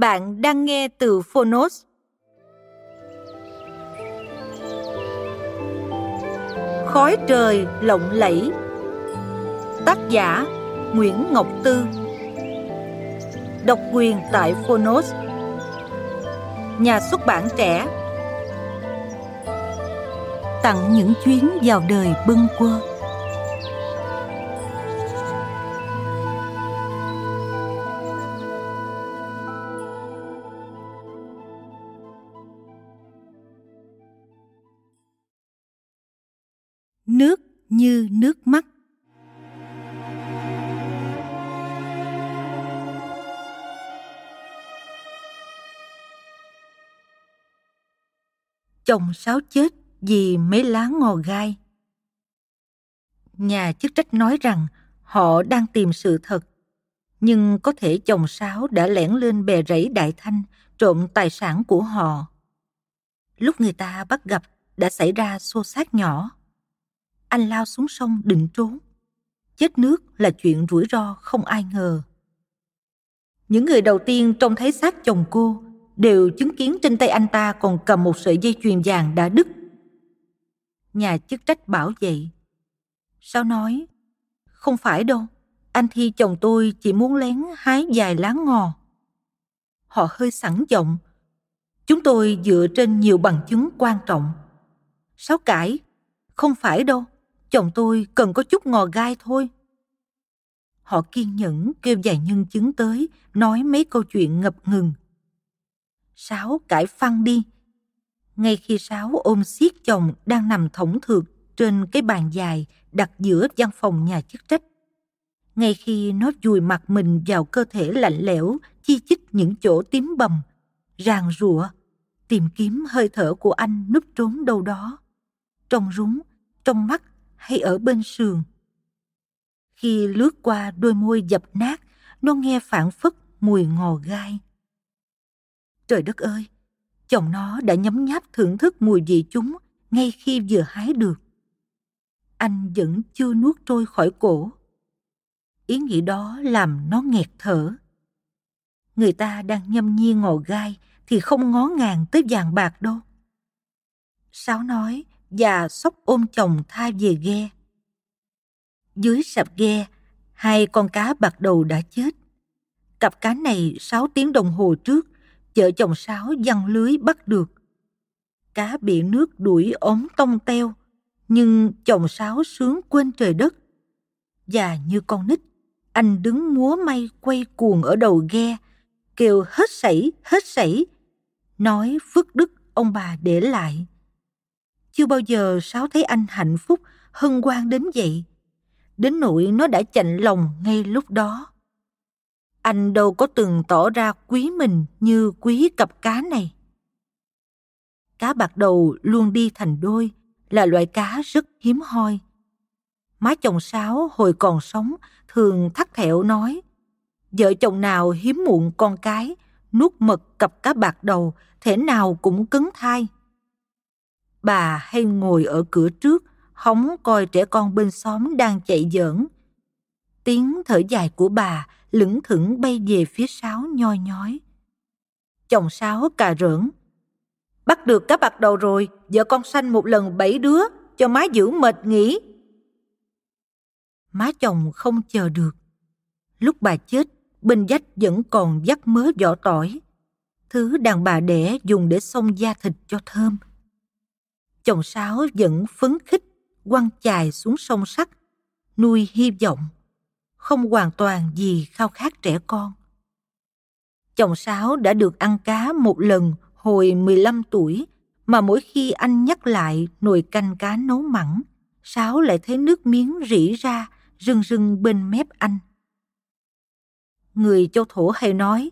Bạn đang nghe từ Phonos. Khói trời lộng lẫy. Tác giả Nguyễn Ngọc Tư. Độc quyền tại Phonos. Nhà xuất bản trẻ. Tặng những chuyến vào đời bâng quơ. Nước mắt. Chồng sáo chết vì mấy lá ngò gai. Nhà chức trách nói rằng họ đang tìm sự thật, nhưng có thể chồng sáo đã lẻn lên bè rẫy đại thanh, trộm tài sản của họ. Lúc người ta bắt gặp đã xảy ra xô xát nhỏ anh lao xuống sông định trốn. Chết nước là chuyện rủi ro không ai ngờ. Những người đầu tiên trông thấy xác chồng cô đều chứng kiến trên tay anh ta còn cầm một sợi dây chuyền vàng đã đứt. Nhà chức trách bảo vậy. Sao nói? Không phải đâu, anh Thi chồng tôi chỉ muốn lén hái vài lá ngò. Họ hơi sẵn giọng. Chúng tôi dựa trên nhiều bằng chứng quan trọng. Sáu cải, không phải đâu, chồng tôi cần có chút ngò gai thôi. Họ kiên nhẫn kêu vài nhân chứng tới, nói mấy câu chuyện ngập ngừng. Sáu cãi phăng đi. Ngay khi Sáu ôm siết chồng đang nằm thõng thượt trên cái bàn dài đặt giữa văn phòng nhà chức trách. Ngay khi nó dùi mặt mình vào cơ thể lạnh lẽo, chi chích những chỗ tím bầm, ràng rụa, tìm kiếm hơi thở của anh núp trốn đâu đó. Trong rúng, trong mắt hay ở bên sườn. Khi lướt qua đôi môi dập nát, nó nghe phản phất mùi ngò gai. Trời đất ơi, chồng nó đã nhấm nháp thưởng thức mùi vị chúng ngay khi vừa hái được. Anh vẫn chưa nuốt trôi khỏi cổ. Ý nghĩ đó làm nó nghẹt thở. Người ta đang nhâm nhi ngò gai thì không ngó ngàng tới vàng bạc đâu. Sáu nói, và sóc ôm chồng tha về ghe. Dưới sạp ghe, hai con cá bạc đầu đã chết. Cặp cá này sáu tiếng đồng hồ trước, vợ chồng sáu văng lưới bắt được. Cá bị nước đuổi ống tông teo, nhưng chồng sáu sướng quên trời đất. Và như con nít, anh đứng múa may quay cuồng ở đầu ghe, kêu hết sảy, hết sảy, nói phước đức ông bà để lại. Chưa bao giờ Sáu thấy anh hạnh phúc, hân hoan đến vậy. Đến nỗi nó đã chạnh lòng ngay lúc đó. Anh đâu có từng tỏ ra quý mình như quý cặp cá này. Cá bạc đầu luôn đi thành đôi, là loại cá rất hiếm hoi. Má chồng Sáu hồi còn sống thường thắt thẹo nói, vợ chồng nào hiếm muộn con cái, nuốt mật cặp cá bạc đầu, thể nào cũng cứng thai bà hay ngồi ở cửa trước, hóng coi trẻ con bên xóm đang chạy giỡn. Tiếng thở dài của bà lững thững bay về phía sáo nhoi nhói. Chồng sáo cà rỡn. Bắt được cá bạc đầu rồi, vợ con sanh một lần bảy đứa, cho má giữ mệt nghỉ. Má chồng không chờ được. Lúc bà chết, bên dách vẫn còn dắt mớ vỏ tỏi. Thứ đàn bà đẻ dùng để xông da thịt cho thơm. Chồng Sáu vẫn phấn khích quăng chài xuống sông sắt, nuôi hy vọng. Không hoàn toàn vì khao khát trẻ con. Chồng Sáu đã được ăn cá một lần hồi 15 tuổi mà mỗi khi anh nhắc lại nồi canh cá nấu mặn, Sáu lại thấy nước miếng rỉ ra rưng rưng bên mép anh. Người châu thổ hay nói,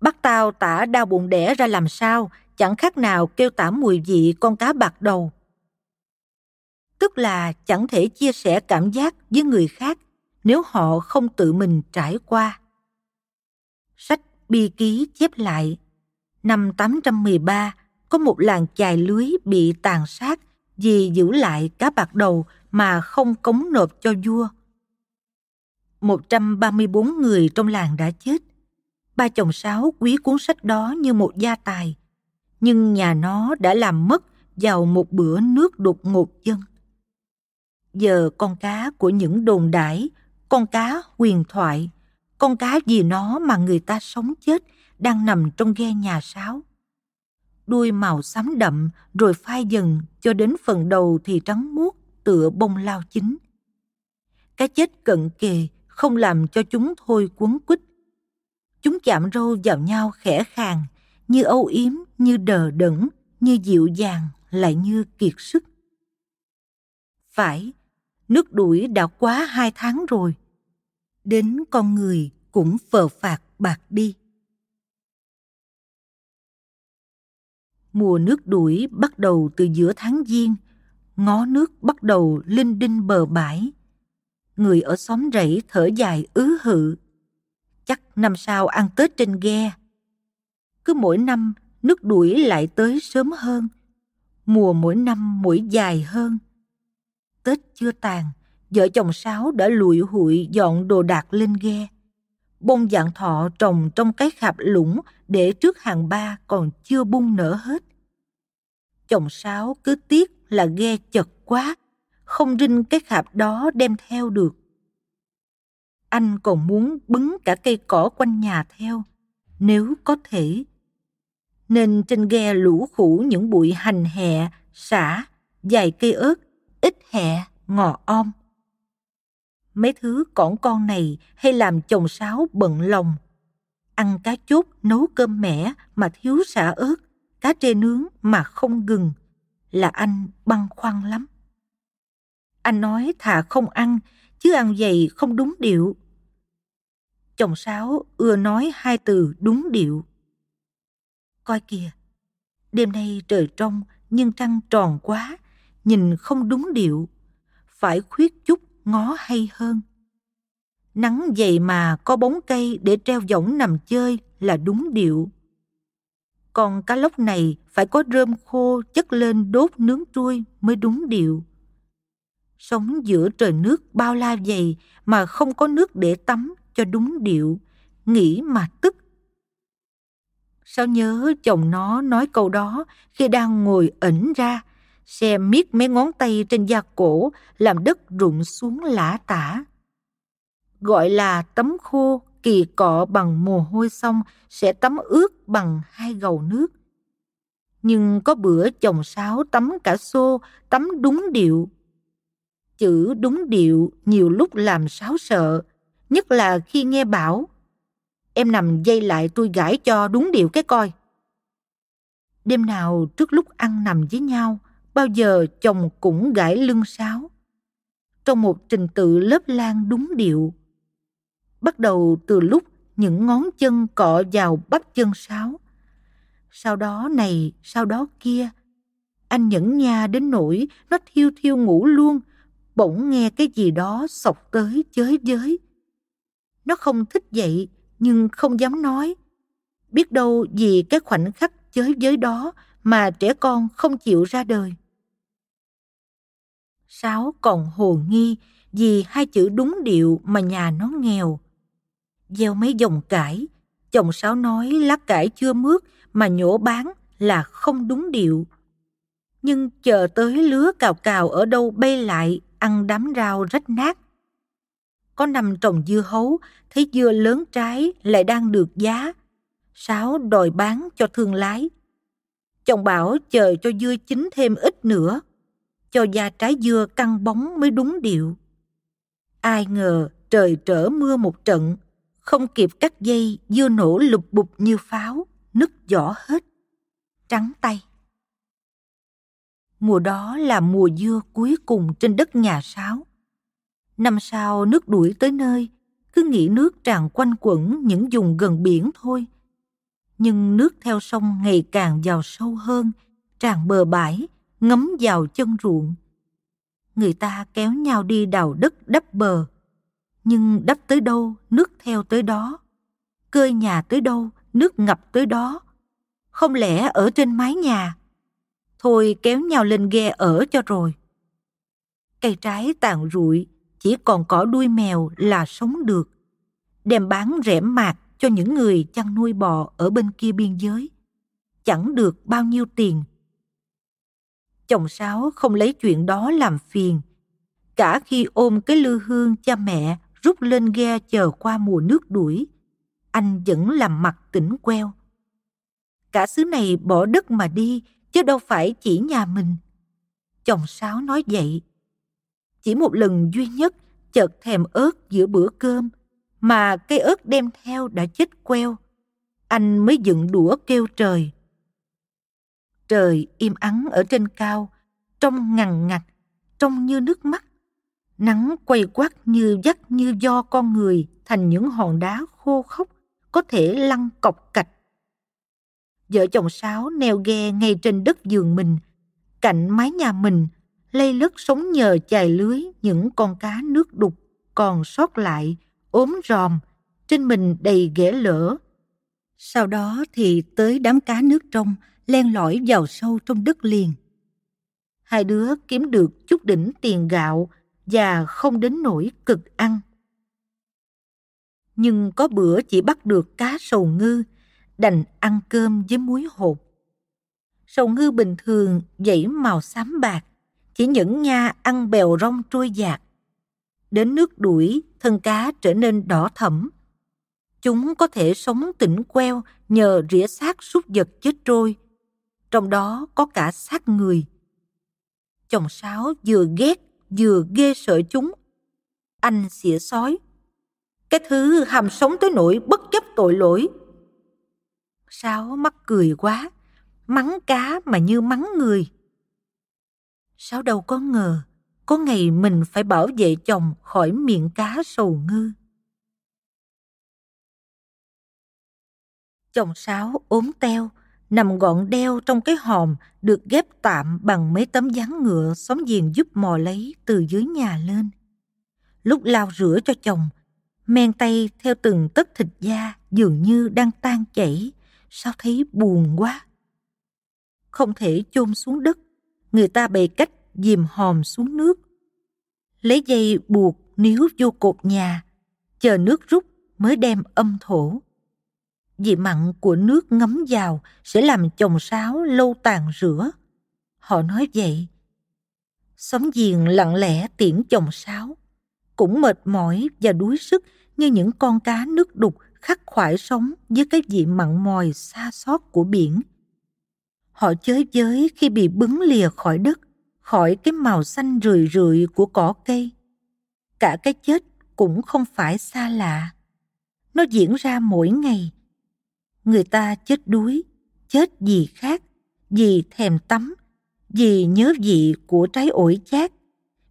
bắt tao tả đau bụng đẻ ra làm sao, chẳng khác nào kêu tả mùi vị con cá bạc đầu. Tức là chẳng thể chia sẻ cảm giác với người khác nếu họ không tự mình trải qua. Sách bi ký chép lại, năm 813 có một làng chài lưới bị tàn sát vì giữ lại cá bạc đầu mà không cống nộp cho vua. 134 người trong làng đã chết. Ba chồng Sáu quý cuốn sách đó như một gia tài, nhưng nhà nó đã làm mất vào một bữa nước đột ngột dân. Giờ con cá của những đồn đãi, con cá huyền thoại, con cá gì nó mà người ta sống chết đang nằm trong ghe nhà Sáu. Đuôi màu xám đậm rồi phai dần cho đến phần đầu thì trắng muốt tựa bông lao chín. Cái chết cận kề không làm cho chúng thôi cuốn quýt. Chúng chạm râu vào nhau khẽ khàng, như âu yếm, như đờ đẫn, như dịu dàng, lại như kiệt sức. Phải, nước đuổi đã quá hai tháng rồi. Đến con người cũng phờ phạt bạc đi. Mùa nước đuổi bắt đầu từ giữa tháng Giêng, ngó nước bắt đầu linh đinh bờ bãi người ở xóm rẫy thở dài ứ hự. Chắc năm sau ăn Tết trên ghe. Cứ mỗi năm nước đuổi lại tới sớm hơn. Mùa mỗi năm mỗi dài hơn. Tết chưa tàn, vợ chồng Sáu đã lụi hụi dọn đồ đạc lên ghe. Bông dạng thọ trồng trong cái khạp lũng để trước hàng ba còn chưa bung nở hết. Chồng Sáu cứ tiếc là ghe chật quá không rinh cái khạp đó đem theo được. Anh còn muốn bứng cả cây cỏ quanh nhà theo, nếu có thể. Nên trên ghe lũ khủ những bụi hành hẹ, xả, dài cây ớt, ít hẹ, ngò om. Mấy thứ cỏn con này hay làm chồng sáo bận lòng. Ăn cá chốt nấu cơm mẻ mà thiếu xả ớt, cá trê nướng mà không gừng, là anh băn khoăn lắm. Anh nói thà không ăn, chứ ăn vậy không đúng điệu. Chồng Sáu ưa nói hai từ đúng điệu. Coi kìa, đêm nay trời trong nhưng trăng tròn quá, nhìn không đúng điệu. Phải khuyết chút ngó hay hơn. Nắng dày mà có bóng cây để treo võng nằm chơi là đúng điệu. Còn cá lóc này phải có rơm khô chất lên đốt nướng trui mới đúng điệu sống giữa trời nước bao la dày mà không có nước để tắm cho đúng điệu, nghĩ mà tức. Sao nhớ chồng nó nói câu đó khi đang ngồi ẩn ra, xe miết mấy ngón tay trên da cổ làm đất rụng xuống lã tả. Gọi là tắm khô kỳ cọ bằng mồ hôi xong sẽ tắm ướt bằng hai gầu nước. Nhưng có bữa chồng sáo tắm cả xô, tắm đúng điệu, chữ đúng điệu nhiều lúc làm sáo sợ, nhất là khi nghe bảo em nằm dây lại tôi gãi cho đúng điệu cái coi. Đêm nào trước lúc ăn nằm với nhau, bao giờ chồng cũng gãi lưng sáo. Trong một trình tự lớp lan đúng điệu. Bắt đầu từ lúc những ngón chân cọ vào bắp chân sáo. Sau đó này, sau đó kia. Anh nhẫn nha đến nỗi nó thiêu thiêu ngủ luôn bỗng nghe cái gì đó sọc tới chới giới. Nó không thích vậy, nhưng không dám nói. Biết đâu vì cái khoảnh khắc chới giới đó mà trẻ con không chịu ra đời. Sáu còn hồ nghi vì hai chữ đúng điệu mà nhà nó nghèo. Gieo mấy dòng cải, chồng Sáu nói lá cải chưa mướt mà nhổ bán là không đúng điệu. Nhưng chờ tới lứa cào cào ở đâu bay lại ăn đám rau rách nát. Có năm trồng dưa hấu, thấy dưa lớn trái lại đang được giá. Sáu đòi bán cho thương lái. Chồng bảo chờ cho dưa chín thêm ít nữa, cho da trái dưa căng bóng mới đúng điệu. Ai ngờ trời trở mưa một trận, không kịp cắt dây, dưa nổ lục bục như pháo, nứt vỏ hết, trắng tay. Mùa đó là mùa dưa cuối cùng trên đất nhà sáo. Năm sau nước đuổi tới nơi, cứ nghĩ nước tràn quanh quẩn những vùng gần biển thôi. Nhưng nước theo sông ngày càng vào sâu hơn, tràn bờ bãi, ngấm vào chân ruộng. Người ta kéo nhau đi đào đất đắp bờ, nhưng đắp tới đâu nước theo tới đó. Cơi nhà tới đâu nước ngập tới đó. Không lẽ ở trên mái nhà? Thôi kéo nhau lên ghe ở cho rồi. Cây trái tàn rụi chỉ còn cỏ đuôi mèo là sống được đem bán rẻ mạt cho những người chăn nuôi bò ở bên kia biên giới chẳng được bao nhiêu tiền chồng sáu không lấy chuyện đó làm phiền cả khi ôm cái lư hương cha mẹ rút lên ghe chờ qua mùa nước đuổi. Anh vẫn làm mặt tỉnh queo. Cả xứ này bỏ đất mà đi, chứ đâu phải chỉ nhà mình. Chồng Sáu nói vậy. Chỉ một lần duy nhất chợt thèm ớt giữa bữa cơm, mà cây ớt đem theo đã chết queo. Anh mới dựng đũa kêu trời. Trời im ắng ở trên cao, trong ngằn ngặt, trông như nước mắt Nắng quay quắt như dắt như do con người thành những hòn đá khô khốc, có thể lăn cọc cạch. Vợ chồng Sáu neo ghe ngay trên đất giường mình, cạnh mái nhà mình, lây lất sống nhờ chài lưới những con cá nước đục còn sót lại, ốm ròm, trên mình đầy ghẻ lỡ. Sau đó thì tới đám cá nước trong, len lỏi vào sâu trong đất liền. Hai đứa kiếm được chút đỉnh tiền gạo, và không đến nỗi cực ăn. Nhưng có bữa chỉ bắt được cá sầu ngư, đành ăn cơm với muối hột. Sầu ngư bình thường dãy màu xám bạc, chỉ những nha ăn bèo rong trôi dạt. Đến nước đuổi, thân cá trở nên đỏ thẫm. Chúng có thể sống tỉnh queo nhờ rỉa xác súc vật chết trôi. Trong đó có cả xác người. Chồng sáo vừa ghét vừa ghê sợ chúng. Anh xỉa sói. Cái thứ hàm sống tới nỗi bất chấp tội lỗi. Sáu mắc cười quá, mắng cá mà như mắng người sao đâu có ngờ, có ngày mình phải bảo vệ chồng khỏi miệng cá sầu ngư. Chồng Sáu ốm teo, nằm gọn đeo trong cái hòm được ghép tạm bằng mấy tấm dáng ngựa xóm giềng giúp mò lấy từ dưới nhà lên. Lúc lau rửa cho chồng, men tay theo từng tấc thịt da dường như đang tan chảy, sao thấy buồn quá. Không thể chôn xuống đất, người ta bày cách dìm hòm xuống nước. Lấy dây buộc níu vô cột nhà, chờ nước rút mới đem âm thổ vị mặn của nước ngấm vào sẽ làm chồng sáo lâu tàn rửa. Họ nói vậy. Xóm giềng lặng lẽ tiễn chồng sáo, cũng mệt mỏi và đuối sức như những con cá nước đục khắc khoải sống với cái vị mặn mòi xa xót của biển. Họ chới giới khi bị bứng lìa khỏi đất, khỏi cái màu xanh rười rượi của cỏ cây. Cả cái chết cũng không phải xa lạ. Nó diễn ra mỗi ngày, người ta chết đuối, chết vì khác, vì thèm tắm, vì nhớ vị của trái ổi chát,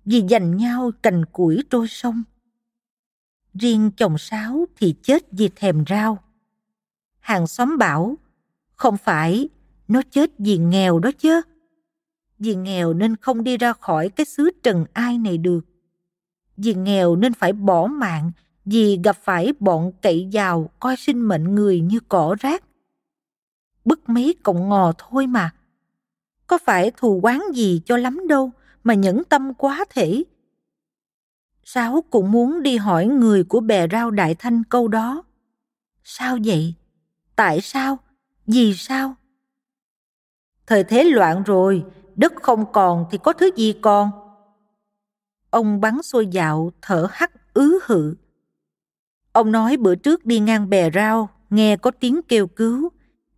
vì giành nhau cành củi trôi sông. Riêng chồng sáo thì chết vì thèm rau. Hàng xóm bảo, không phải, nó chết vì nghèo đó chứ. Vì nghèo nên không đi ra khỏi cái xứ trần ai này được. Vì nghèo nên phải bỏ mạng, vì gặp phải bọn cậy giàu coi sinh mệnh người như cỏ rác. Bức mấy cọng ngò thôi mà. Có phải thù quán gì cho lắm đâu mà nhẫn tâm quá thể. Sáu cũng muốn đi hỏi người của bè rau Đại Thanh câu đó. Sao vậy? Tại sao? Vì sao? Thời thế loạn rồi, Đất không còn thì có thứ gì còn? Ông bắn xôi dạo, thở hắt ứ hự. Ông nói bữa trước đi ngang bè rau, nghe có tiếng kêu cứu.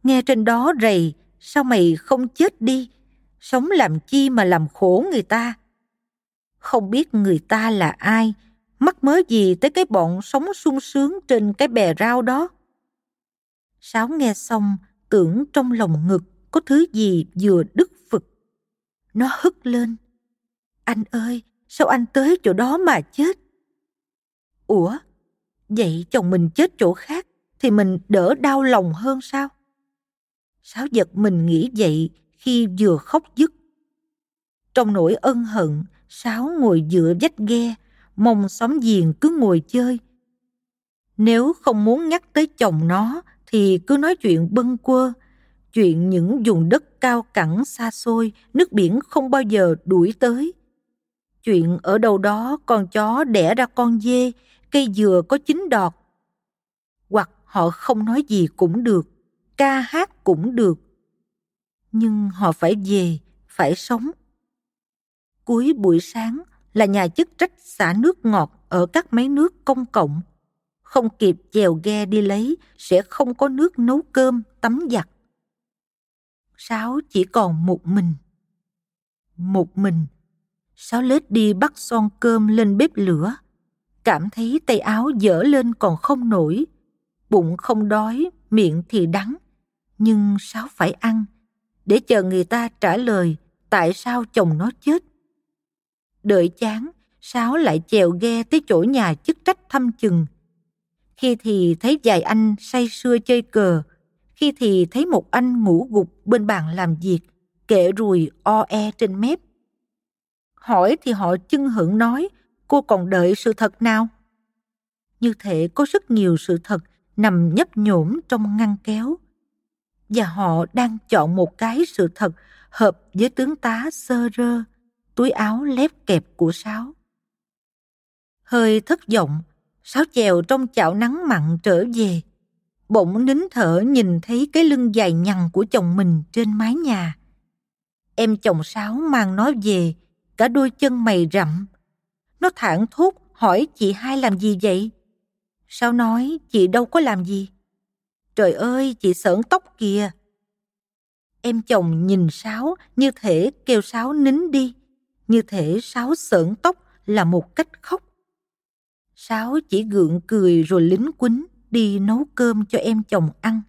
Nghe trên đó rầy, sao mày không chết đi? Sống làm chi mà làm khổ người ta? Không biết người ta là ai, mắc mớ gì tới cái bọn sống sung sướng trên cái bè rau đó. Sáu nghe xong, tưởng trong lòng ngực có thứ gì vừa đức phật Nó hức lên. Anh ơi, sao anh tới chỗ đó mà chết? Ủa, vậy chồng mình chết chỗ khác thì mình đỡ đau lòng hơn sao? Sáu giật mình nghĩ vậy khi vừa khóc dứt. Trong nỗi ân hận, Sáu ngồi dựa vách ghe, mong xóm giềng cứ ngồi chơi. Nếu không muốn nhắc tới chồng nó thì cứ nói chuyện bâng quơ, chuyện những vùng đất cao cẳng xa xôi, nước biển không bao giờ đuổi tới. Chuyện ở đâu đó con chó đẻ ra con dê, cây dừa có chín đọt. Hoặc họ không nói gì cũng được, ca hát cũng được. Nhưng họ phải về, phải sống. Cuối buổi sáng là nhà chức trách xả nước ngọt ở các máy nước công cộng. Không kịp chèo ghe đi lấy sẽ không có nước nấu cơm, tắm giặt. Sáu chỉ còn một mình. Một mình. Sáu lết đi bắt son cơm lên bếp lửa. Cảm thấy tay áo dở lên còn không nổi. Bụng không đói, miệng thì đắng. Nhưng Sáu phải ăn để chờ người ta trả lời tại sao chồng nó chết. Đợi chán, Sáu lại chèo ghe tới chỗ nhà chức trách thăm chừng. Khi thì thấy vài anh say sưa chơi cờ, khi thì thấy một anh ngủ gục bên bàn làm việc, kệ rùi o e trên mép. Hỏi thì họ chưng hưởng nói, cô còn đợi sự thật nào? Như thể có rất nhiều sự thật nằm nhấp nhổm trong ngăn kéo. Và họ đang chọn một cái sự thật hợp với tướng tá sơ rơ, túi áo lép kẹp của Sáu. Hơi thất vọng, Sáu chèo trong chảo nắng mặn trở về. Bỗng nín thở nhìn thấy cái lưng dài nhằn của chồng mình trên mái nhà. Em chồng Sáu mang nó về, cả đôi chân mày rậm. Nó thẳng thốt hỏi chị hai làm gì vậy? sao nói chị đâu có làm gì. Trời ơi, chị sởn tóc kìa. Em chồng nhìn Sáu như thể kêu Sáu nín đi, như thể Sáu sởn tóc là một cách khóc. Sáu chỉ gượng cười rồi lính quýnh đi nấu cơm cho em chồng ăn.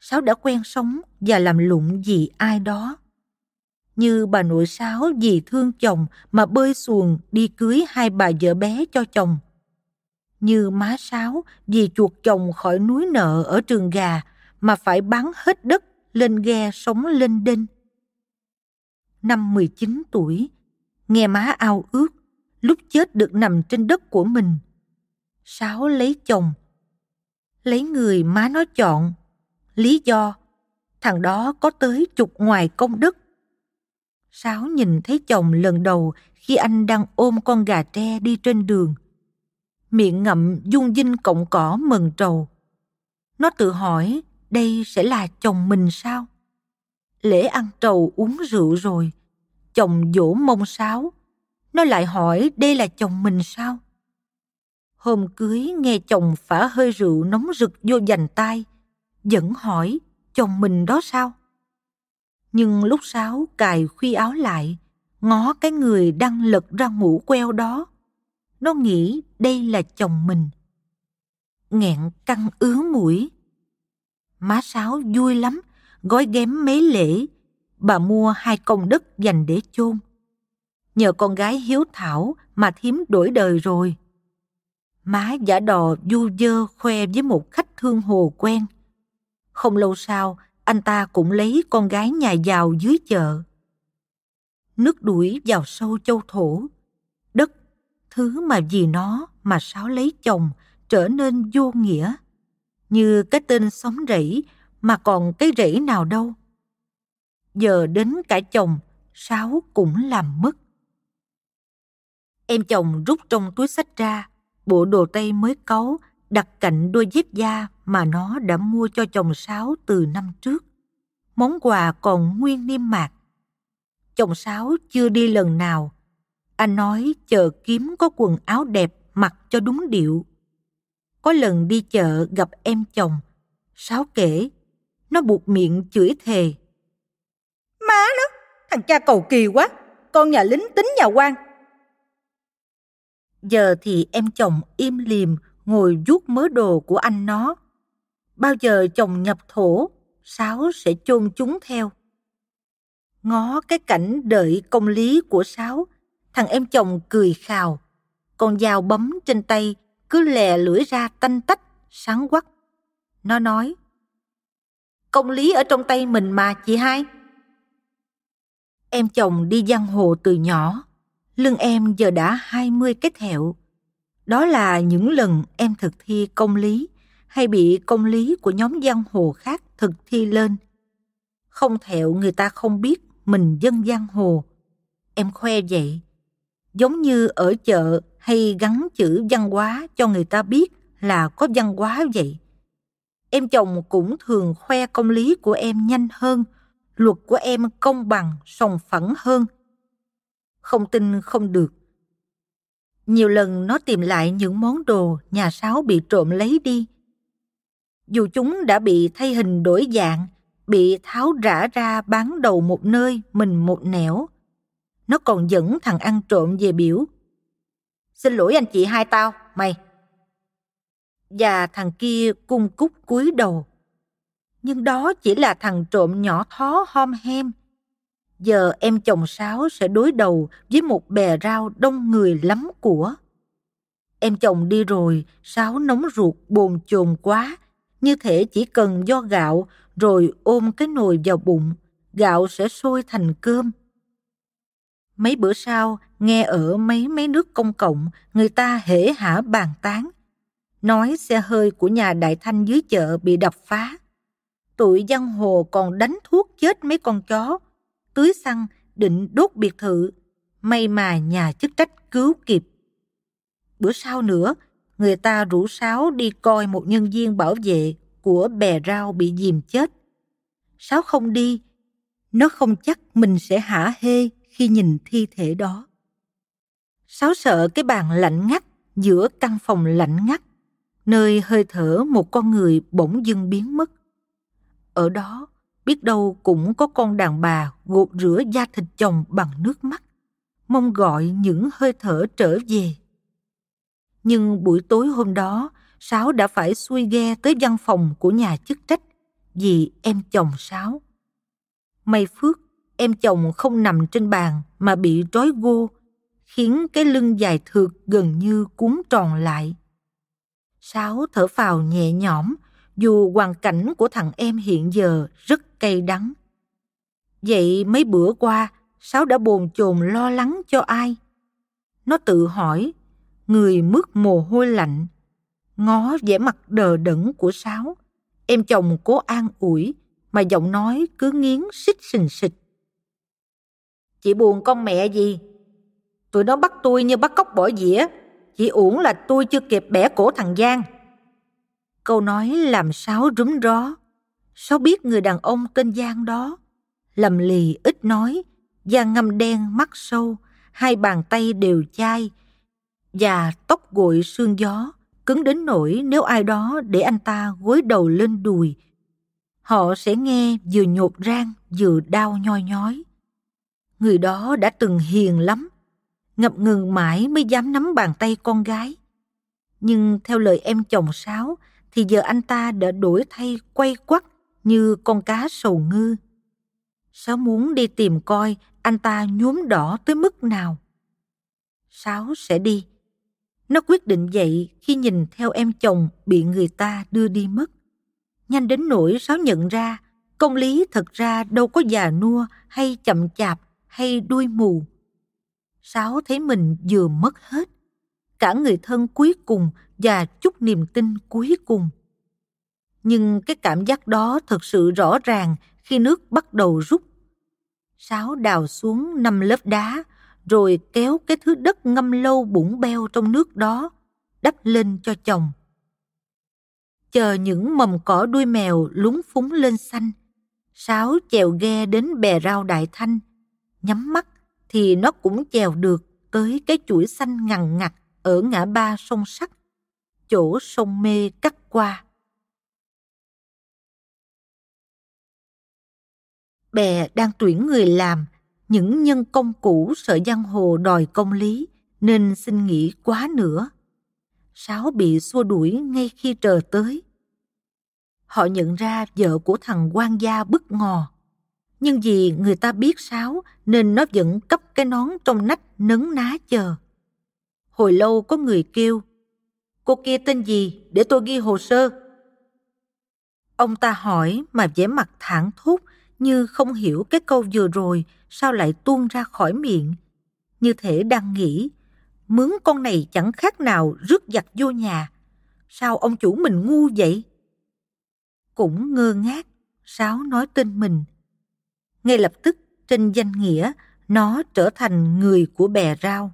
Sáu đã quen sống và làm lụng vì ai đó. Như bà nội Sáu vì thương chồng mà bơi xuồng đi cưới hai bà vợ bé cho chồng. Như má Sáu vì chuột chồng khỏi núi nợ ở trường gà mà phải bán hết đất lên ghe sống lên đinh. Năm 19 tuổi, nghe má ao ước, lúc chết được nằm trên đất của mình. Sáu lấy chồng. Lấy người má nó chọn. Lý do, thằng đó có tới chục ngoài công đức. Sáu nhìn thấy chồng lần đầu khi anh đang ôm con gà tre đi trên đường. Miệng ngậm dung dinh cọng cỏ mừng trầu. Nó tự hỏi đây sẽ là chồng mình sao? Lễ ăn trầu uống rượu rồi, chồng dỗ mông sáo, nó lại hỏi đây là chồng mình sao? Hôm cưới nghe chồng phả hơi rượu nóng rực vô dành tay, vẫn hỏi chồng mình đó sao? Nhưng lúc sáu cài khuy áo lại, ngó cái người đang lật ra ngủ queo đó. Nó nghĩ đây là chồng mình. Nghẹn căng ứa mũi, má Sáu vui lắm, gói ghém mấy lễ. Bà mua hai công đất dành để chôn. Nhờ con gái hiếu thảo mà thím đổi đời rồi. Má giả đò du dơ khoe với một khách thương hồ quen. Không lâu sau, anh ta cũng lấy con gái nhà giàu dưới chợ. Nước đuổi vào sâu châu thổ. Đất, thứ mà vì nó mà Sáu lấy chồng trở nên vô nghĩa như cái tên sống rẫy mà còn cái rẫy nào đâu. Giờ đến cả chồng, Sáu cũng làm mất. Em chồng rút trong túi sách ra, bộ đồ tây mới cấu đặt cạnh đôi dép da mà nó đã mua cho chồng Sáu từ năm trước. Món quà còn nguyên niêm mạc. Chồng Sáu chưa đi lần nào. Anh nói chờ kiếm có quần áo đẹp mặc cho đúng điệu. Có lần đi chợ gặp em chồng. Sáu kể, nó buộc miệng chửi thề. Má nó, thằng cha cầu kỳ quá, con nhà lính tính nhà quan. Giờ thì em chồng im lìm ngồi vuốt mớ đồ của anh nó. Bao giờ chồng nhập thổ, Sáu sẽ chôn chúng theo. Ngó cái cảnh đợi công lý của Sáu, thằng em chồng cười khào. Con dao bấm trên tay cứ lè lưỡi ra tanh tách, sáng quắc. Nó nói, công lý ở trong tay mình mà chị hai. Em chồng đi giang hồ từ nhỏ, lưng em giờ đã 20 cái thẹo. Đó là những lần em thực thi công lý hay bị công lý của nhóm giang hồ khác thực thi lên. Không thẹo người ta không biết mình dân giang hồ. Em khoe vậy. Giống như ở chợ hay gắn chữ văn hóa cho người ta biết là có văn hóa vậy. Em chồng cũng thường khoe công lý của em nhanh hơn, luật của em công bằng, sòng phẳng hơn. Không tin không được. Nhiều lần nó tìm lại những món đồ nhà sáo bị trộm lấy đi. Dù chúng đã bị thay hình đổi dạng, bị tháo rã ra bán đầu một nơi, mình một nẻo. Nó còn dẫn thằng ăn trộm về biểu. Xin lỗi anh chị hai tao, mày. Và thằng kia cung cúc cúi đầu. Nhưng đó chỉ là thằng trộm nhỏ thó hom hem. Giờ em chồng Sáu sẽ đối đầu với một bè rau đông người lắm của. Em chồng đi rồi, Sáu nóng ruột bồn chồn quá, như thể chỉ cần do gạo rồi ôm cái nồi vào bụng, gạo sẽ sôi thành cơm. Mấy bữa sau, nghe ở mấy mấy nước công cộng, người ta hễ hả bàn tán. Nói xe hơi của nhà Đại Thanh dưới chợ bị đập phá. Tụi giang hồ còn đánh thuốc chết mấy con chó, tưới xăng, định đốt biệt thự. May mà nhà chức trách cứu kịp. Bữa sau nữa, người ta rủ Sáu đi coi một nhân viên bảo vệ của bè rau bị dìm chết. Sáu không đi, nó không chắc mình sẽ hả hê khi nhìn thi thể đó. Sáu sợ cái bàn lạnh ngắt giữa căn phòng lạnh ngắt, nơi hơi thở một con người bỗng dưng biến mất. Ở đó, biết đâu cũng có con đàn bà gột rửa da thịt chồng bằng nước mắt, mong gọi những hơi thở trở về. Nhưng buổi tối hôm đó, Sáu đã phải xuôi ghe tới văn phòng của nhà chức trách vì em chồng Sáu. May phước, em chồng không nằm trên bàn mà bị trói gô, khiến cái lưng dài thượt gần như cuốn tròn lại. Sáu thở phào nhẹ nhõm, dù hoàn cảnh của thằng em hiện giờ rất cay đắng. Vậy mấy bữa qua, Sáu đã bồn chồn lo lắng cho ai? Nó tự hỏi, người mướt mồ hôi lạnh, ngó vẻ mặt đờ đẫn của Sáu. Em chồng cố an ủi, mà giọng nói cứ nghiến xích sình xịch. Chị buồn con mẹ gì? Tụi nó bắt tôi như bắt cóc bỏ dĩa. chị uổng là tôi chưa kịp bẻ cổ thằng Giang. Câu nói làm Sáu rúm ró. Sáu biết người đàn ông tên Giang đó. Lầm lì ít nói, da ngâm đen mắt sâu, hai bàn tay đều chai, và tóc gội sương gió, cứng đến nỗi nếu ai đó để anh ta gối đầu lên đùi, họ sẽ nghe vừa nhột rang vừa đau nhoi nhói. Người đó đã từng hiền lắm, ngập ngừng mãi mới dám nắm bàn tay con gái. Nhưng theo lời em chồng Sáu, thì giờ anh ta đã đổi thay quay quắt như con cá sầu ngư. Sáu muốn đi tìm coi anh ta nhuốm đỏ tới mức nào. Sáu sẽ đi. Nó quyết định vậy khi nhìn theo em chồng bị người ta đưa đi mất. Nhanh đến nỗi Sáu nhận ra công lý thật ra đâu có già nua hay chậm chạp hay đuôi mù. Sáu thấy mình vừa mất hết. Cả người thân cuối cùng và chút niềm tin cuối cùng. Nhưng cái cảm giác đó thật sự rõ ràng khi nước bắt đầu rút. Sáu đào xuống năm lớp đá, rồi kéo cái thứ đất ngâm lâu bụng beo trong nước đó, đắp lên cho chồng. Chờ những mầm cỏ đuôi mèo lúng phúng lên xanh, Sáu chèo ghe đến bè rau Đại Thanh, nhắm mắt thì nó cũng chèo được tới cái chuỗi xanh ngằn ngặt ở ngã ba sông sắt, chỗ sông mê cắt qua. Bè đang tuyển người làm, những nhân công cũ sợ giang hồ đòi công lý nên xin nghỉ quá nữa. Sáu bị xua đuổi ngay khi trời tới. Họ nhận ra vợ của thằng quan gia bức ngò. Nhưng vì người ta biết Sáu nên nó vẫn cấp cái nón trong nách nấn ná chờ. Hồi lâu có người kêu, cô kia tên gì để tôi ghi hồ sơ. Ông ta hỏi mà vẻ mặt thẳng thốt như không hiểu cái câu vừa rồi sao lại tuôn ra khỏi miệng. Như thể đang nghĩ, mướn con này chẳng khác nào rước giặc vô nhà. Sao ông chủ mình ngu vậy? Cũng ngơ ngác, Sáu nói tên mình. Ngay lập tức trên danh nghĩa nó trở thành người của bè rau.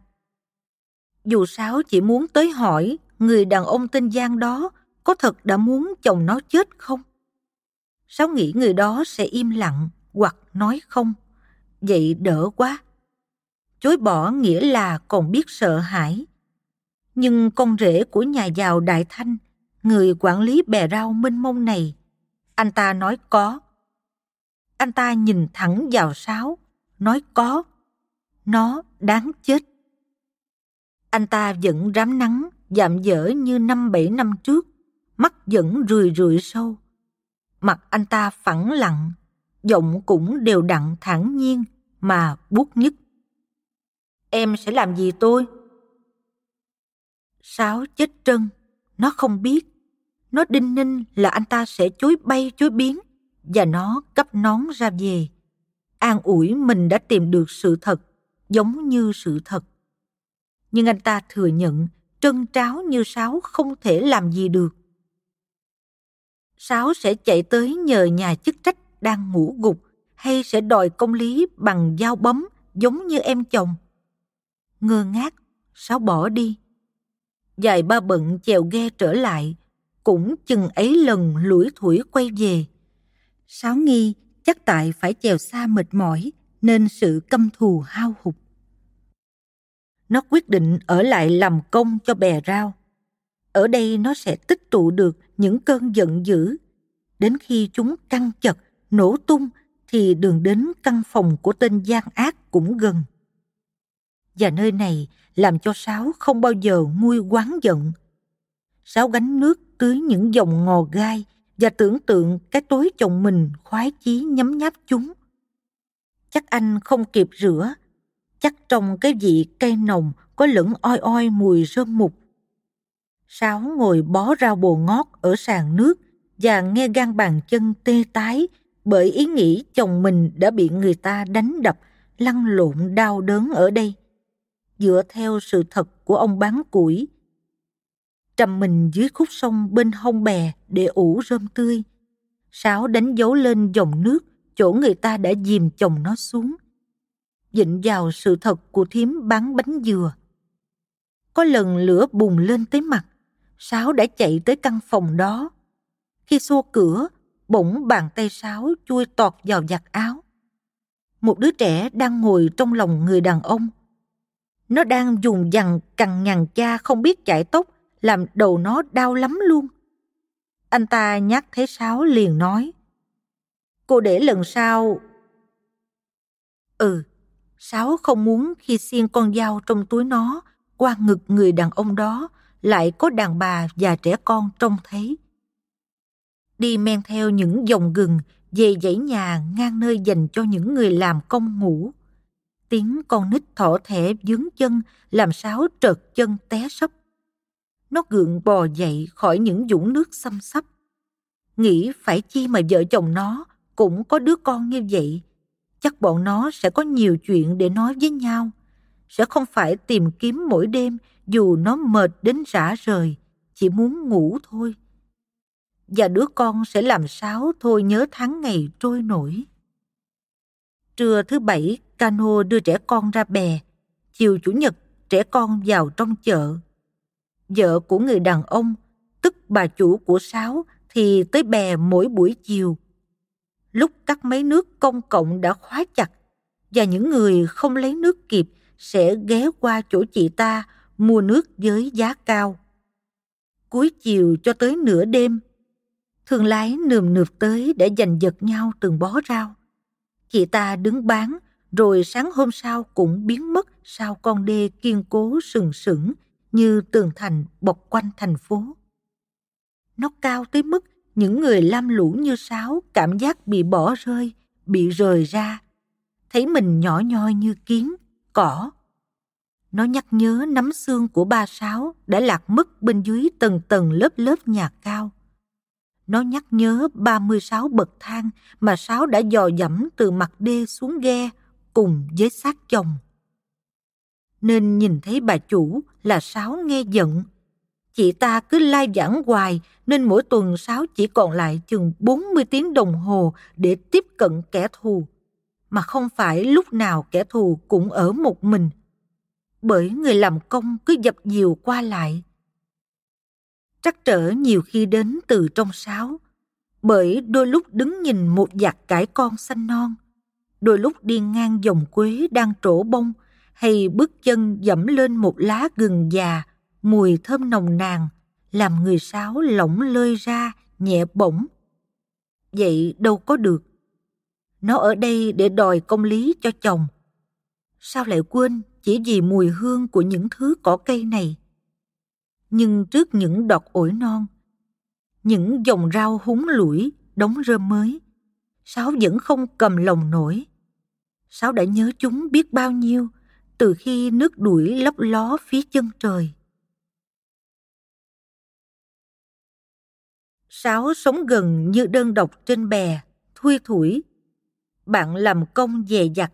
Dù Sáu chỉ muốn tới hỏi người đàn ông tên Giang đó có thật đã muốn chồng nó chết không? Sáu nghĩ người đó sẽ im lặng hoặc nói không. Vậy đỡ quá. Chối bỏ nghĩa là còn biết sợ hãi. Nhưng con rể của nhà giàu Đại Thanh, người quản lý bè rau mênh mông này, anh ta nói có. Anh ta nhìn thẳng vào Sáu, nói có. Nó đáng chết. Anh ta vẫn rám nắng, dạm dở như năm bảy năm trước, mắt vẫn rười rượi sâu. Mặt anh ta phẳng lặng, giọng cũng đều đặn thản nhiên mà buốt nhất. Em sẽ làm gì tôi? Sáu chết trân, nó không biết. Nó đinh ninh là anh ta sẽ chối bay chối biến và nó cấp nón ra về. An ủi mình đã tìm được sự thật, giống như sự thật. Nhưng anh ta thừa nhận trân tráo như Sáu không thể làm gì được. Sáu sẽ chạy tới nhờ nhà chức trách đang ngủ gục hay sẽ đòi công lý bằng dao bấm giống như em chồng. Ngơ ngác, Sáu bỏ đi. Dài ba bận chèo ghe trở lại, cũng chừng ấy lần lủi thủi quay về. Sáu nghi chắc tại phải chèo xa mệt mỏi nên sự căm thù hao hụt. Nó quyết định ở lại làm công cho bè rau. Ở đây nó sẽ tích tụ được những cơn giận dữ. Đến khi chúng căng chật nổ tung thì đường đến căn phòng của tên gian ác cũng gần. Và nơi này làm cho Sáu không bao giờ nguôi quán giận. Sáu gánh nước tưới những dòng ngò gai và tưởng tượng cái tối chồng mình khoái chí nhấm nháp chúng. Chắc anh không kịp rửa, chắc trong cái vị cây nồng có lẫn oi oi mùi rơm mục. Sáu ngồi bó rau bồ ngót ở sàn nước và nghe gan bàn chân tê tái bởi ý nghĩ chồng mình đã bị người ta đánh đập, lăn lộn đau đớn ở đây. Dựa theo sự thật của ông bán củi, trầm mình dưới khúc sông bên hông bè để ủ rơm tươi. Sáo đánh dấu lên dòng nước chỗ người ta đã dìm chồng nó xuống. Dịnh vào sự thật của thím bán bánh dừa. Có lần lửa bùng lên tới mặt, Sáo đã chạy tới căn phòng đó. Khi xô cửa, bỗng bàn tay sáo chui tọt vào giặt áo. Một đứa trẻ đang ngồi trong lòng người đàn ông. Nó đang dùng dằn cằn nhằn cha không biết chạy tóc, làm đầu nó đau lắm luôn. Anh ta nhắc thấy sáo liền nói. Cô để lần sau... Ừ, Sáu không muốn khi xiên con dao trong túi nó, qua ngực người đàn ông đó, lại có đàn bà và trẻ con trông thấy đi men theo những dòng gừng, về dãy nhà ngang nơi dành cho những người làm công ngủ. Tiếng con nít thỏ thẻ dướng chân, làm sáo trợt chân té sấp. Nó gượng bò dậy khỏi những dũng nước xăm sắp. Nghĩ phải chi mà vợ chồng nó cũng có đứa con như vậy. Chắc bọn nó sẽ có nhiều chuyện để nói với nhau. Sẽ không phải tìm kiếm mỗi đêm dù nó mệt đến rã rời, chỉ muốn ngủ thôi và đứa con sẽ làm sao thôi nhớ tháng ngày trôi nổi. Trưa thứ bảy, cano đưa trẻ con ra bè. Chiều chủ nhật, trẻ con vào trong chợ. Vợ của người đàn ông, tức bà chủ của Sáu, thì tới bè mỗi buổi chiều. Lúc cắt máy nước công cộng đã khóa chặt, và những người không lấy nước kịp sẽ ghé qua chỗ chị ta mua nước với giá cao. Cuối chiều cho tới nửa đêm, thương lái nườm nượp tới để giành giật nhau từng bó rau. Chị ta đứng bán, rồi sáng hôm sau cũng biến mất sau con đê kiên cố sừng sững như tường thành bọc quanh thành phố. Nó cao tới mức những người lam lũ như sáo cảm giác bị bỏ rơi, bị rời ra, thấy mình nhỏ nhoi như kiến, cỏ. Nó nhắc nhớ nắm xương của ba sáo đã lạc mất bên dưới tầng tầng lớp lớp nhà cao. Nó nhắc nhớ 36 bậc thang mà Sáo đã dò dẫm từ mặt đê xuống ghe cùng với xác chồng. Nên nhìn thấy bà chủ là Sáo nghe giận. Chị ta cứ lai giảng hoài nên mỗi tuần sáu chỉ còn lại chừng 40 tiếng đồng hồ để tiếp cận kẻ thù. Mà không phải lúc nào kẻ thù cũng ở một mình. Bởi người làm công cứ dập dìu qua lại. Trắc trở nhiều khi đến từ trong Sáo, bởi đôi lúc đứng nhìn một giặc cải con xanh non, đôi lúc đi ngang dòng quế đang trổ bông hay bước chân dẫm lên một lá gừng già, mùi thơm nồng nàn, làm người sáo lỏng lơi ra, nhẹ bổng. Vậy đâu có được. Nó ở đây để đòi công lý cho chồng. Sao lại quên chỉ vì mùi hương của những thứ cỏ cây này? Nhưng trước những đọt ổi non, những dòng rau húng lủi, đóng rơm mới, Sáu vẫn không cầm lòng nổi. Sáu đã nhớ chúng biết bao nhiêu từ khi nước đuổi lấp ló phía chân trời. Sáu sống gần như đơn độc trên bè, thui thủi. Bạn làm công dè dặt,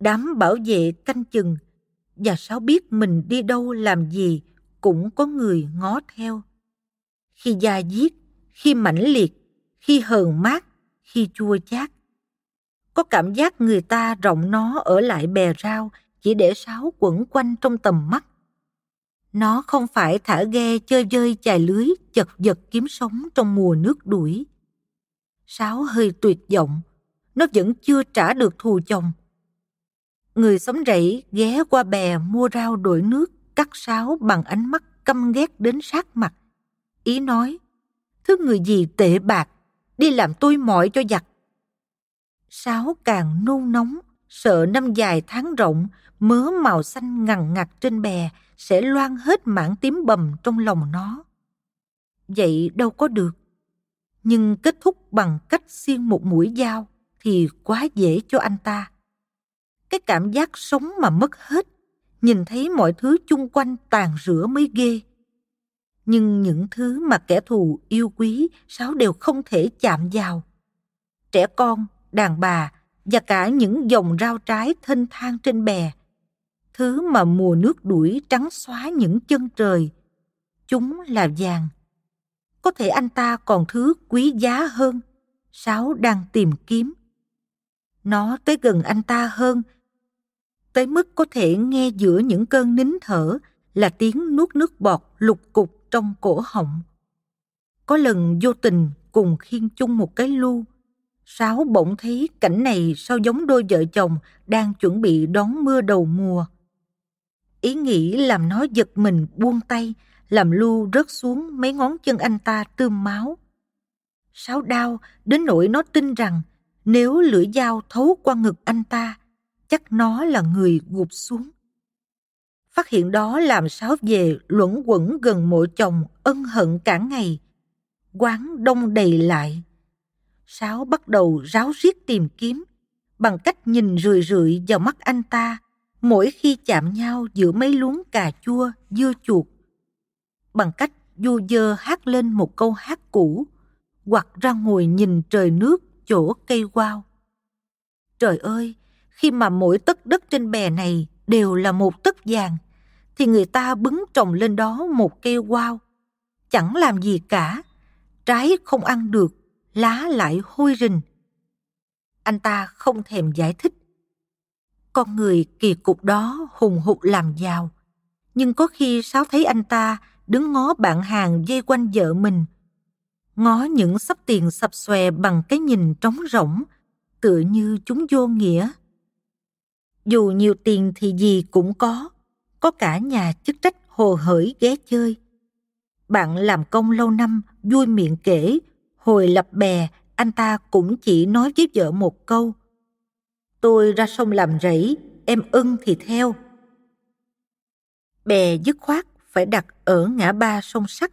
đám bảo vệ canh chừng, và Sáu biết mình đi đâu làm gì cũng có người ngó theo. Khi da giết, khi mãnh liệt, khi hờn mát, khi chua chát. Có cảm giác người ta rộng nó ở lại bè rau chỉ để sáo quẩn quanh trong tầm mắt. Nó không phải thả ghe chơi vơi chài lưới chật vật kiếm sống trong mùa nước đuổi. Sáo hơi tuyệt vọng, nó vẫn chưa trả được thù chồng. Người sống rẫy ghé qua bè mua rau đổi nước, cắt sáo bằng ánh mắt căm ghét đến sát mặt. Ý nói, thứ người gì tệ bạc, đi làm tôi mỏi cho giặc. Sáo càng nôn nóng, sợ năm dài tháng rộng, mớ màu xanh ngằn ngặt trên bè sẽ loan hết mảng tím bầm trong lòng nó. Vậy đâu có được. Nhưng kết thúc bằng cách xiên một mũi dao thì quá dễ cho anh ta. Cái cảm giác sống mà mất hết, nhìn thấy mọi thứ chung quanh tàn rửa mới ghê. Nhưng những thứ mà kẻ thù yêu quý, Sáu đều không thể chạm vào. Trẻ con, đàn bà và cả những dòng rau trái thênh thang trên bè. Thứ mà mùa nước đuổi trắng xóa những chân trời. Chúng là vàng. Có thể anh ta còn thứ quý giá hơn. Sáu đang tìm kiếm. Nó tới gần anh ta hơn. Tới mức có thể nghe giữa những cơn nín thở là tiếng nuốt nước bọt lục cục trong cổ họng. Có lần vô tình cùng khiên chung một cái lu, Sáu bỗng thấy cảnh này sao giống đôi vợ chồng đang chuẩn bị đón mưa đầu mùa. Ý nghĩ làm nó giật mình buông tay, làm lu rớt xuống mấy ngón chân anh ta tươm máu. Sáu đau đến nỗi nó tin rằng nếu lưỡi dao thấu qua ngực anh ta, chắc nó là người gục xuống. Phát hiện đó làm Sáu về luẩn quẩn gần mộ chồng ân hận cả ngày. Quán đông đầy lại. Sáu bắt đầu ráo riết tìm kiếm, bằng cách nhìn rười rượi vào mắt anh ta mỗi khi chạm nhau giữa mấy luống cà chua, dưa chuột. Bằng cách du dơ hát lên một câu hát cũ, hoặc ra ngồi nhìn trời nước chỗ cây quao. Trời ơi, khi mà mỗi tấc đất trên bè này đều là một tấc vàng, thì người ta bứng trồng lên đó một cây quao. Chẳng làm gì cả, trái không ăn được, lá lại hôi rình. Anh ta không thèm giải thích. Con người kỳ cục đó hùng hục làm giàu, nhưng có khi Sáu thấy anh ta đứng ngó bạn hàng dây quanh vợ mình, ngó những sắp tiền sập xòe bằng cái nhìn trống rỗng, tựa như chúng vô nghĩa. Dù nhiều tiền thì gì cũng có, có cả nhà chức trách hồ hởi ghé chơi. Bạn làm công lâu năm, vui miệng kể, hồi lập bè, anh ta cũng chỉ nói với vợ một câu. Tôi ra sông làm rẫy, em ưng thì theo. Bè dứt khoát phải đặt ở ngã ba sông sắt.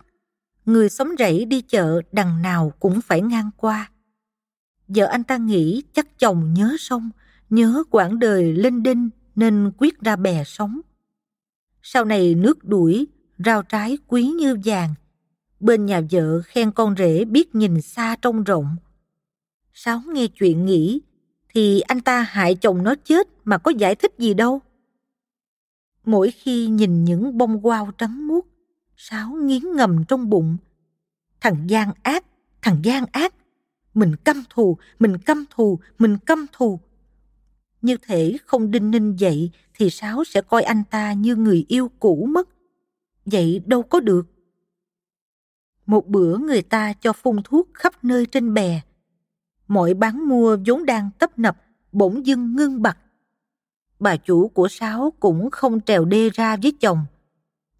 Người sống rẫy đi chợ đằng nào cũng phải ngang qua. Vợ anh ta nghĩ chắc chồng nhớ sông, nhớ quãng đời linh đinh nên quyết ra bè sống. Sau này nước đuổi, rau trái quý như vàng. Bên nhà vợ khen con rể biết nhìn xa trông rộng. Sáu nghe chuyện nghĩ, thì anh ta hại chồng nó chết mà có giải thích gì đâu. Mỗi khi nhìn những bông quao trắng muốt, Sáu nghiến ngầm trong bụng. Thằng gian ác, thằng gian ác. Mình căm thù, mình căm thù, mình căm thù. Như thể không đinh ninh dậy thì Sáu sẽ coi anh ta như người yêu cũ mất. Vậy đâu có được. Một bữa người ta cho phun thuốc khắp nơi trên bè. Mọi bán mua vốn đang tấp nập, bỗng dưng ngưng bặt. Bà chủ của Sáu cũng không trèo đê ra với chồng.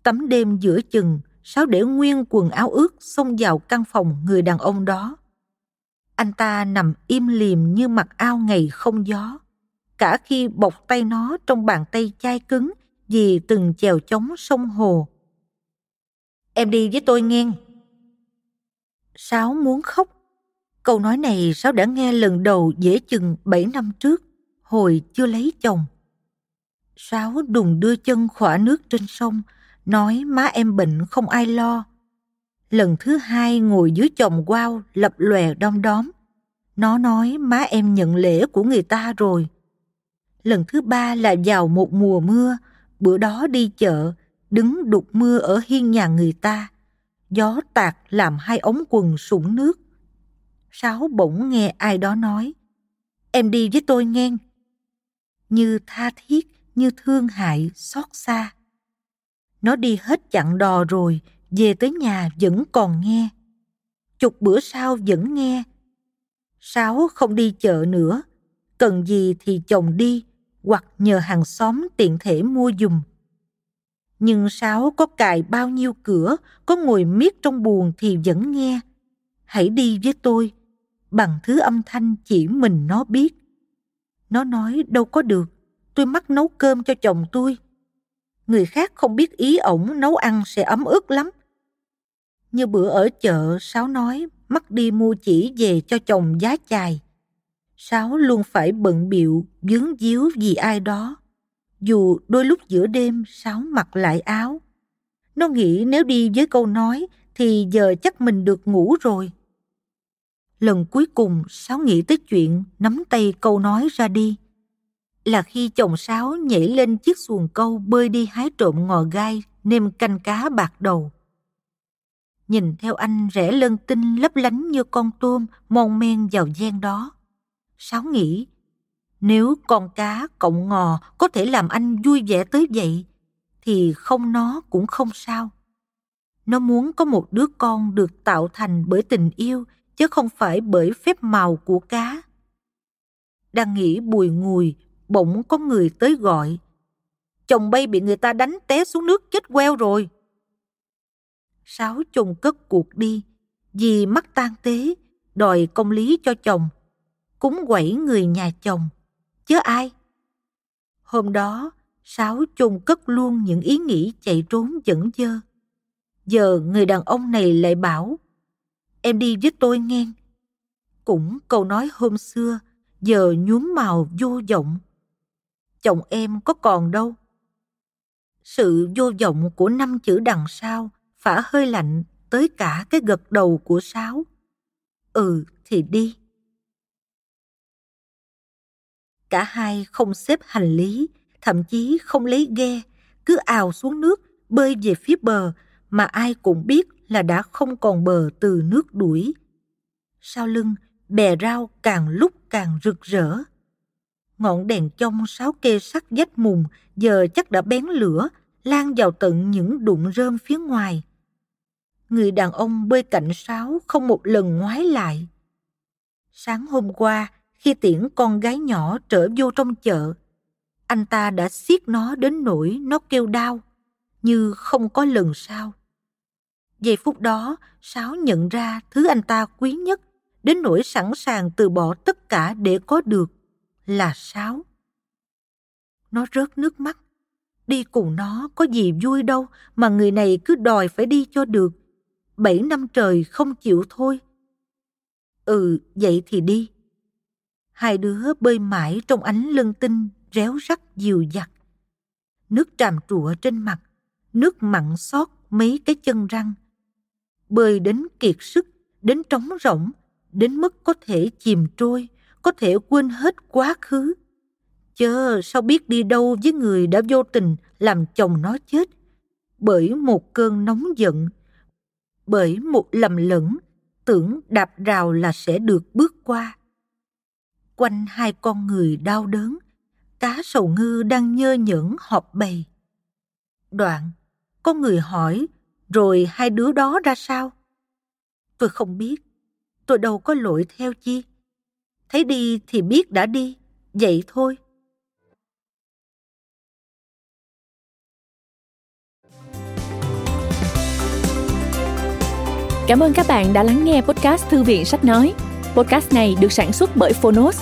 Tắm đêm giữa chừng, Sáu để nguyên quần áo ướt xông vào căn phòng người đàn ông đó. Anh ta nằm im lìm như mặt ao ngày không gió. Cả khi bọc tay nó trong bàn tay chai cứng vì từng chèo chống sông hồ. Em đi với tôi nghe. Sáu muốn khóc. Câu nói này Sáu đã nghe lần đầu dễ chừng 7 năm trước, hồi chưa lấy chồng. Sáu đùng đưa chân khỏa nước trên sông, nói má em bệnh không ai lo. Lần thứ hai ngồi dưới chồng quao lập lòe đom đóm. Nó nói má em nhận lễ của người ta rồi. Lần thứ ba là vào một mùa mưa, bữa đó đi chợ, đứng đục mưa ở hiên nhà người ta. Gió tạt làm hai ống quần sũng nước. Sáu bỗng nghe ai đó nói, em đi với tôi nghe. Như tha thiết, như thương hại, xót xa. Nó đi hết chặng đò rồi, về tới nhà vẫn còn nghe. Chục bữa sau vẫn nghe. Sáu không đi chợ nữa, cần gì thì chồng đi, hoặc nhờ hàng xóm tiện thể mua dùm. Nhưng Sáu có cài bao nhiêu cửa, có ngồi miết trong buồn thì vẫn nghe. Hãy đi với tôi, bằng thứ âm thanh chỉ mình nó biết. Nó nói đâu có được, tôi mắc nấu cơm cho chồng tôi người khác không biết ý ổng nấu ăn sẽ ấm ức lắm. Như bữa ở chợ, Sáu nói mắc đi mua chỉ về cho chồng giá chài. Sáu luôn phải bận biệu, dướng díu vì ai đó. Dù đôi lúc giữa đêm Sáu mặc lại áo. Nó nghĩ nếu đi với câu nói thì giờ chắc mình được ngủ rồi. Lần cuối cùng Sáu nghĩ tới chuyện nắm tay câu nói ra đi là khi chồng sáo nhảy lên chiếc xuồng câu bơi đi hái trộm ngò gai nêm canh cá bạc đầu. Nhìn theo anh rẽ lân tinh lấp lánh như con tôm mon men vào gian đó. Sáo nghĩ, nếu con cá cộng ngò có thể làm anh vui vẻ tới vậy, thì không nó cũng không sao. Nó muốn có một đứa con được tạo thành bởi tình yêu, chứ không phải bởi phép màu của cá. Đang nghĩ bùi ngùi bỗng có người tới gọi. Chồng bay bị người ta đánh té xuống nước chết queo rồi. Sáu chồng cất cuộc đi, vì mắc tan tế, đòi công lý cho chồng. Cúng quẩy người nhà chồng, chứ ai? Hôm đó, Sáu chôn cất luôn những ý nghĩ chạy trốn dẫn dơ. Giờ người đàn ông này lại bảo, em đi với tôi nghe. Cũng câu nói hôm xưa, giờ nhuốm màu vô vọng chồng em có còn đâu. Sự vô vọng của năm chữ đằng sau phả hơi lạnh tới cả cái gật đầu của Sáu. Ừ thì đi. Cả hai không xếp hành lý, thậm chí không lấy ghe, cứ ào xuống nước, bơi về phía bờ mà ai cũng biết là đã không còn bờ từ nước đuổi. Sau lưng, bè rau càng lúc càng rực rỡ ngọn đèn trong sáu kê sắt dách mùng giờ chắc đã bén lửa, lan vào tận những đụng rơm phía ngoài. Người đàn ông bơi cạnh sáo không một lần ngoái lại. Sáng hôm qua, khi tiễn con gái nhỏ trở vô trong chợ, anh ta đã siết nó đến nỗi nó kêu đau, như không có lần sau. Giây phút đó, Sáu nhận ra thứ anh ta quý nhất, đến nỗi sẵn sàng từ bỏ tất cả để có được, là Sáu. Nó rớt nước mắt. Đi cùng nó có gì vui đâu mà người này cứ đòi phải đi cho được. Bảy năm trời không chịu thôi. Ừ, vậy thì đi. Hai đứa bơi mãi trong ánh lân tinh réo rắt dịu dặt. Nước tràm trụa trên mặt, nước mặn xót mấy cái chân răng. Bơi đến kiệt sức, đến trống rỗng, đến mức có thể chìm trôi, có thể quên hết quá khứ. Chớ sao biết đi đâu với người đã vô tình làm chồng nó chết bởi một cơn nóng giận, bởi một lầm lẫn, tưởng đạp rào là sẽ được bước qua. Quanh hai con người đau đớn, cá sầu ngư đang nhơ nhẫn họp bầy. Đoạn, có người hỏi, rồi hai đứa đó ra sao? Tôi không biết, tôi đâu có lỗi theo chi. Thấy đi thì biết đã đi, vậy thôi. Cảm ơn các bạn đã lắng nghe podcast Thư viện Sách Nói. Podcast này được sản xuất bởi Phonos,